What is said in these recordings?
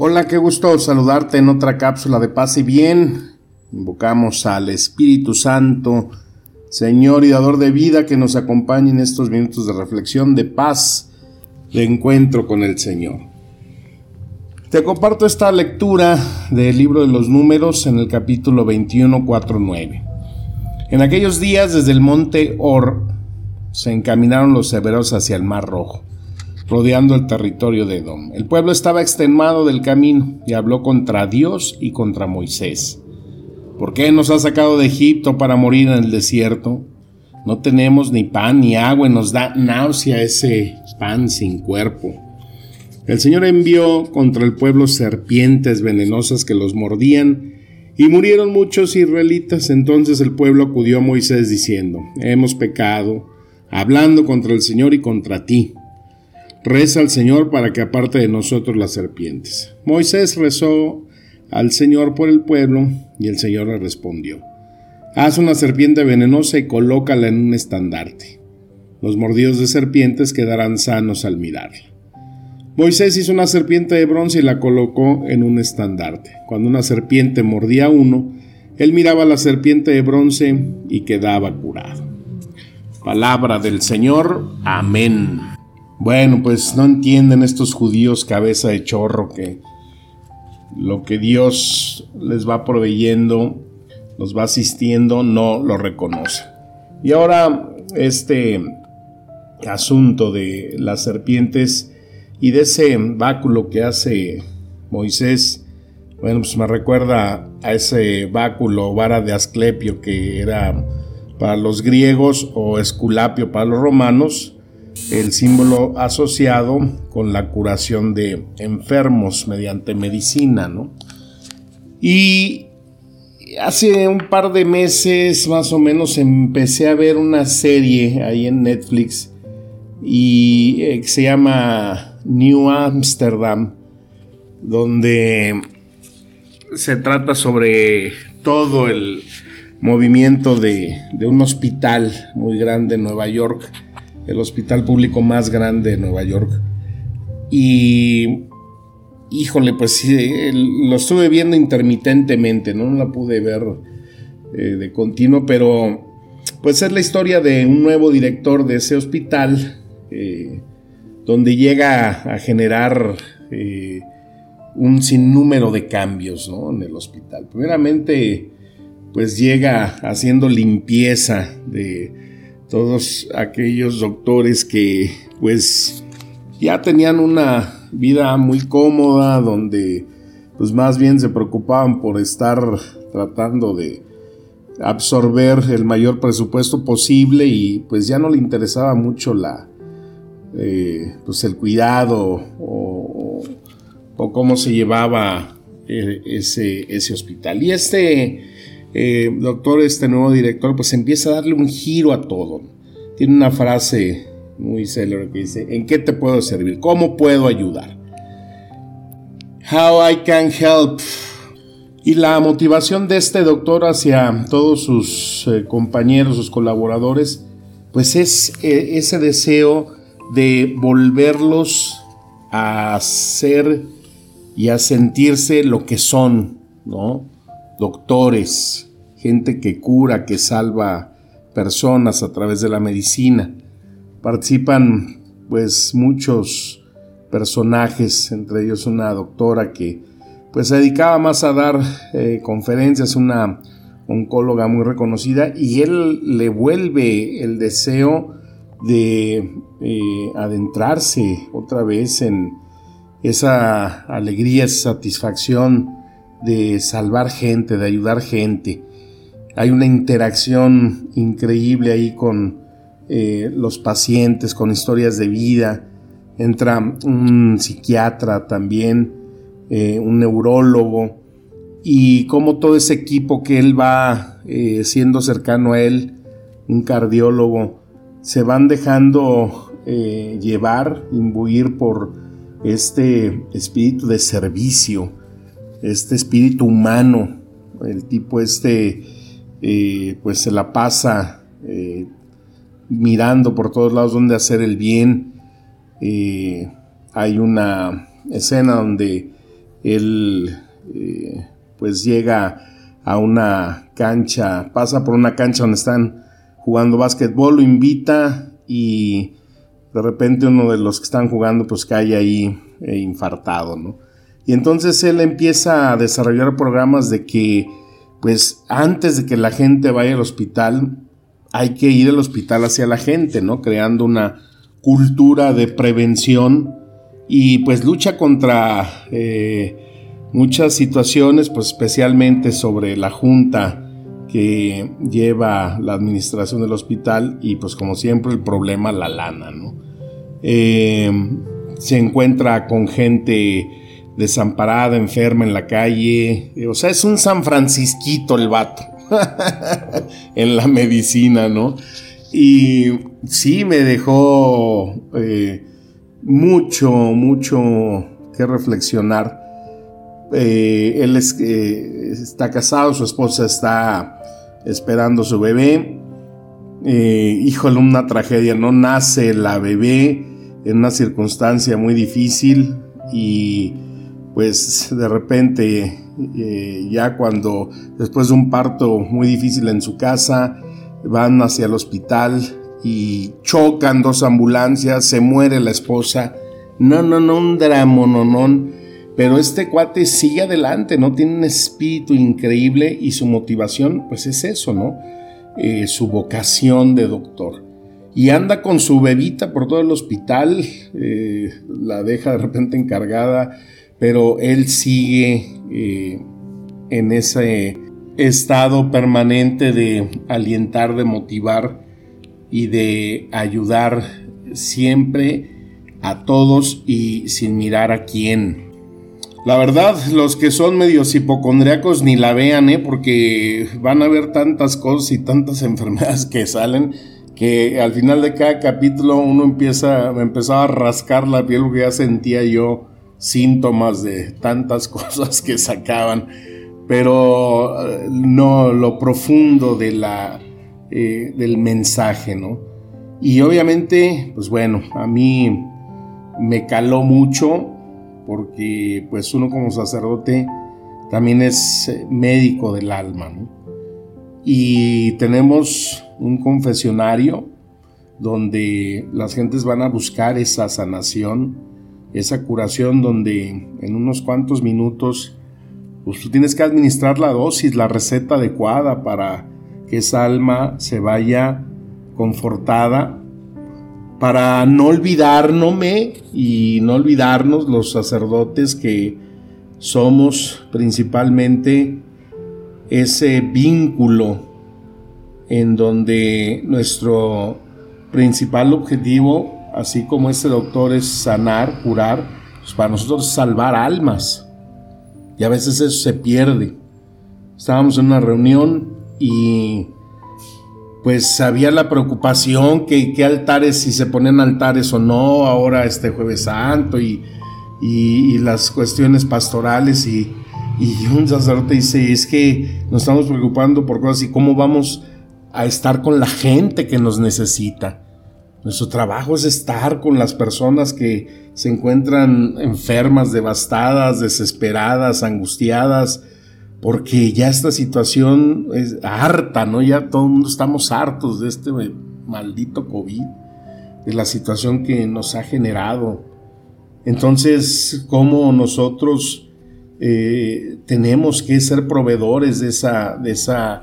Hola, qué gusto saludarte en otra cápsula de paz y bien. Invocamos al Espíritu Santo, Señor y Dador de vida, que nos acompañe en estos minutos de reflexión, de paz, de encuentro con el Señor. Te comparto esta lectura del libro de los números en el capítulo 21, 4, 9. En aquellos días desde el monte Or se encaminaron los severos hacia el mar rojo rodeando el territorio de Edom. El pueblo estaba extenuado del camino y habló contra Dios y contra Moisés. ¿Por qué nos ha sacado de Egipto para morir en el desierto? No tenemos ni pan ni agua y nos da náusea ese pan sin cuerpo. El Señor envió contra el pueblo serpientes venenosas que los mordían y murieron muchos israelitas. Entonces el pueblo acudió a Moisés diciendo, hemos pecado, hablando contra el Señor y contra ti. Reza al Señor para que aparte de nosotros las serpientes. Moisés rezó al Señor por el pueblo y el Señor le respondió. Haz una serpiente venenosa y colócala en un estandarte. Los mordidos de serpientes quedarán sanos al mirarla. Moisés hizo una serpiente de bronce y la colocó en un estandarte. Cuando una serpiente mordía a uno, él miraba la serpiente de bronce y quedaba curado. Palabra del Señor. Amén. Bueno, pues no entienden estos judíos cabeza de chorro que lo que Dios les va proveyendo, los va asistiendo, no lo reconoce. Y ahora este asunto de las serpientes y de ese báculo que hace Moisés, bueno, pues me recuerda a ese báculo, vara de Asclepio, que era para los griegos o esculapio para los romanos, el símbolo asociado con la curación de enfermos mediante medicina, ¿no? Y hace un par de meses más o menos empecé a ver una serie ahí en Netflix y eh, se llama New Amsterdam, donde se trata sobre todo el movimiento de, de un hospital muy grande en Nueva York el hospital público más grande de Nueva York. Y híjole, pues lo estuve viendo intermitentemente, no la pude ver eh, de continuo, pero pues es la historia de un nuevo director de ese hospital, eh, donde llega a generar eh, un sinnúmero de cambios en el hospital. Primeramente, pues llega haciendo limpieza de todos aquellos doctores que pues ya tenían una vida muy cómoda donde pues más bien se preocupaban por estar tratando de absorber el mayor presupuesto posible y pues ya no le interesaba mucho la eh, pues el cuidado o, o, cómo se llevaba eh, ese, ese hospital. Y este eh, doctor, este nuevo director, pues empieza a darle un giro a todo. Tiene una frase muy célebre que dice, ¿en qué te puedo servir? ¿Cómo puedo ayudar? How I can help. Y la motivación de este doctor hacia todos sus eh, compañeros, sus colaboradores, pues es eh, ese deseo de volverlos a ser y a sentirse lo que son, ¿no? doctores, gente que cura, que salva personas a través de la medicina. Participan pues muchos personajes, entre ellos una doctora que pues se dedicaba más a dar eh, conferencias, una oncóloga muy reconocida, y él le vuelve el deseo de eh, adentrarse otra vez en esa alegría, satisfacción de salvar gente, de ayudar gente. Hay una interacción increíble ahí con eh, los pacientes, con historias de vida. entra un psiquiatra también, eh, un neurólogo, y como todo ese equipo que él va eh, siendo cercano a él, un cardiólogo, se van dejando llevar, imbuir por este espíritu de servicio, este espíritu humano. El tipo este eh, pues se la pasa mirando por todos lados donde hacer el bien. hay una escena donde él pues llega a una cancha, pasa por una cancha donde están jugando básquetbol, lo invita y de repente uno de los que están jugando pues cae ahí eh, infartado, ¿no? Y entonces él empieza a desarrollar programas de que pues antes de que la gente vaya al hospital, hay que ir al hospital hacia la gente, ¿no? Creando una cultura de prevención y pues lucha contra eh, muchas situaciones, pues especialmente sobre la junta que lleva la administración del hospital y pues como siempre el problema la lana, ¿no? Eh, se encuentra con gente desamparada, enferma en la calle, o sea, es un San Francisquito el vato en la medicina, ¿no? Y sí me dejó eh, mucho, mucho que reflexionar eh, él eh, está casado, su esposa está esperando su bebé. Eh, híjole, una tragedia, no nace la bebé en una circunstancia muy difícil y pues de repente ya cuando después de un parto muy difícil en su casa van hacia el hospital y chocan dos ambulancias, se muere la esposa. No, no, no, un drama, no, no. Pero este cuate sigue adelante, ¿no? Tiene un espíritu increíble y su motivación, pues es eso, ¿no? Eh, su vocación de doctor. Y anda con su bebita por todo el hospital, eh, la deja de repente encargada, pero él sigue eh, en ese estado permanente de alientar, de motivar y de ayudar siempre a todos y sin mirar a quién. La verdad, los que son medios hipocondriacos ni la vean, ¿eh? porque van a ver tantas cosas y tantas enfermedades que salen que al final de cada capítulo uno empieza, me empezaba a rascar la piel porque ya sentía yo síntomas de tantas cosas que sacaban, pero eh, no lo profundo de la, eh, del mensaje, ¿no? Y obviamente, pues bueno, a mí me caló mucho porque pues uno como sacerdote también es eh, médico del alma, Y tenemos un confesionario donde las gentes van a buscar esa sanación, esa curación donde en unos cuantos minutos pues tú tienes que administrar la dosis, la receta adecuada para que esa alma se vaya confortada para no olvidarnos y no olvidarnos los sacerdotes que somos principalmente ese vínculo en donde nuestro principal objetivo, así como este doctor es sanar, curar, pues para nosotros salvar almas. Y a veces eso se pierde. Estábamos en una reunión y pues había la preocupación que qué altares, si se ponen altares o no, ahora este jueves santo y, las cuestiones pastorales y, y, un sacerdote dice, es que nos estamos preocupando por cosas y cómo vamos a estar con la gente que nos necesita. Nuestro trabajo es estar con las personas que se encuentran enfermas, devastadas, desesperadas, angustiadas, porque ya esta situación es harta, ¿no? Ya todo el mundo estamos hartos de este maldito COVID, de la situación que nos ha generado. Entonces, ¿cómo nosotros eh, tenemos que ser proveedores de esa, de esa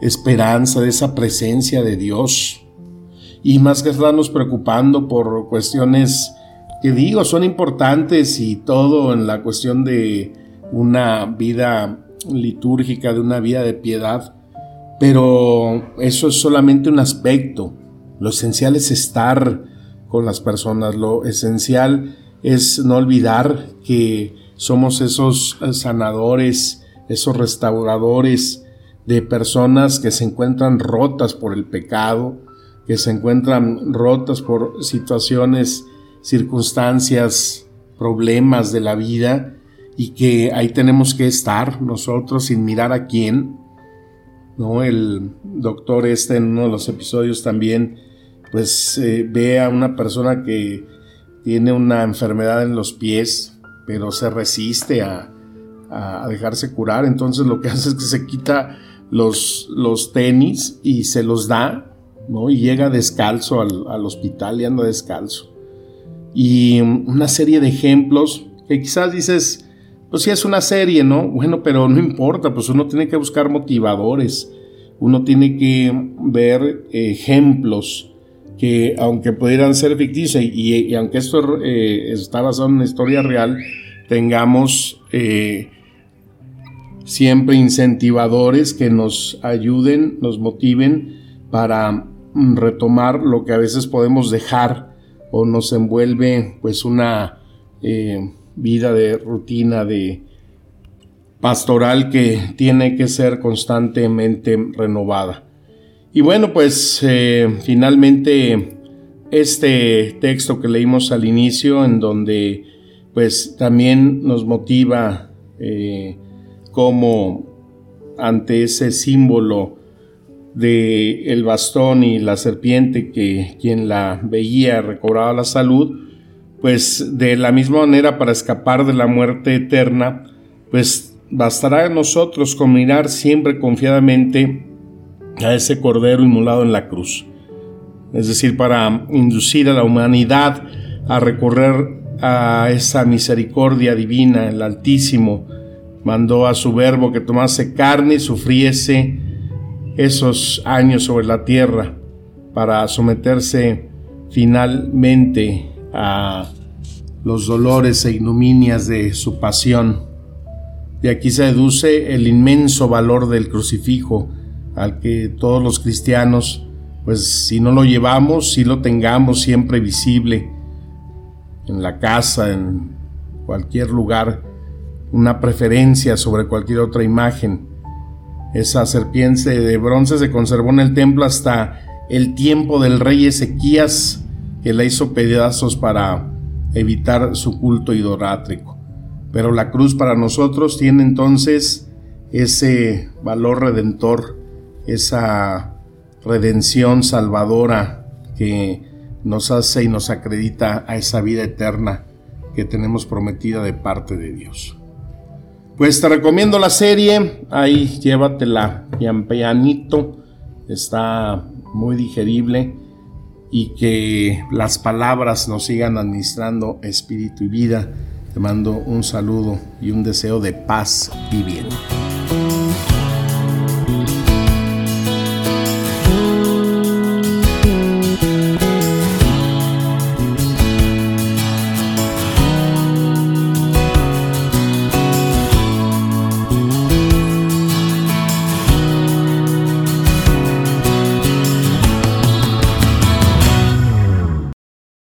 esperanza, de esa presencia de Dios? Y más que estarnos preocupando por cuestiones que digo, son importantes y todo en la cuestión de una vida litúrgica de una vida de piedad, pero eso es solamente un aspecto. Lo esencial es estar con las personas. Lo esencial es no olvidar que somos esos sanadores, esos restauradores de personas que se encuentran rotas por el pecado, que se encuentran rotas por situaciones, circunstancias, problemas de la vida y que ahí tenemos que estar nosotros sin mirar a quién. ¿no? El doctor este en uno de los episodios también pues eh, ve a una persona que tiene una enfermedad en los pies, pero se resiste a, dejarse curar. Entonces lo que hace es que se quita los, los tenis y se los da, ¿no? Y llega descalzo al, al hospital y anda descalzo. Y una serie de ejemplos que quizás dices, pues sí es una serie, ¿no? Bueno, pero no importa, pues uno tiene que buscar motivadores, uno tiene que ver ejemplos que aunque pudieran ser ficticios y, aunque esto eh, está basado en una historia real, tengamos eh, siempre incentivadores que nos ayuden, nos motiven para mm, retomar lo que a veces podemos dejar o nos envuelve pues una eh, vida de rutina de pastoral que tiene que ser constantemente renovada. Y bueno, pues eh, finalmente este texto que leímos al inicio, en donde pues también nos motiva eh, como ante ese símbolo de el bastón y la serpiente que quien la veía recobraba la salud, pues de la misma manera para escapar de la muerte eterna, pues bastará a nosotros con mirar siempre confiadamente a ese cordero inmolado en la cruz. Es decir, para inducir a la humanidad a recorrer a esa misericordia divina, el Altísimo mandó a su verbo que tomase carne y sufriese esos años sobre la tierra para someterse finalmente a los dolores e ignominias de su pasión. De aquí se deduce el inmenso valor del crucifijo, al que todos los cristianos, pues si no lo llevamos, si lo tengamos siempre visible en la casa, en cualquier lugar, una preferencia sobre cualquier otra imagen. Esa serpiente de bronce se conservó en el templo hasta el tiempo del rey Ezequías, que la hizo pedazos para evitar su culto idolátrico. Pero la cruz para nosotros tiene entonces ese valor redentor esa redención salvadora que nos hace y nos acredita a esa vida eterna que tenemos prometida de parte de Dios. Pues te recomiendo la serie, ahí llévatela pian pianito, está muy digerible y que las palabras nos sigan administrando espíritu y vida. Te mando un saludo y un deseo de paz y bien.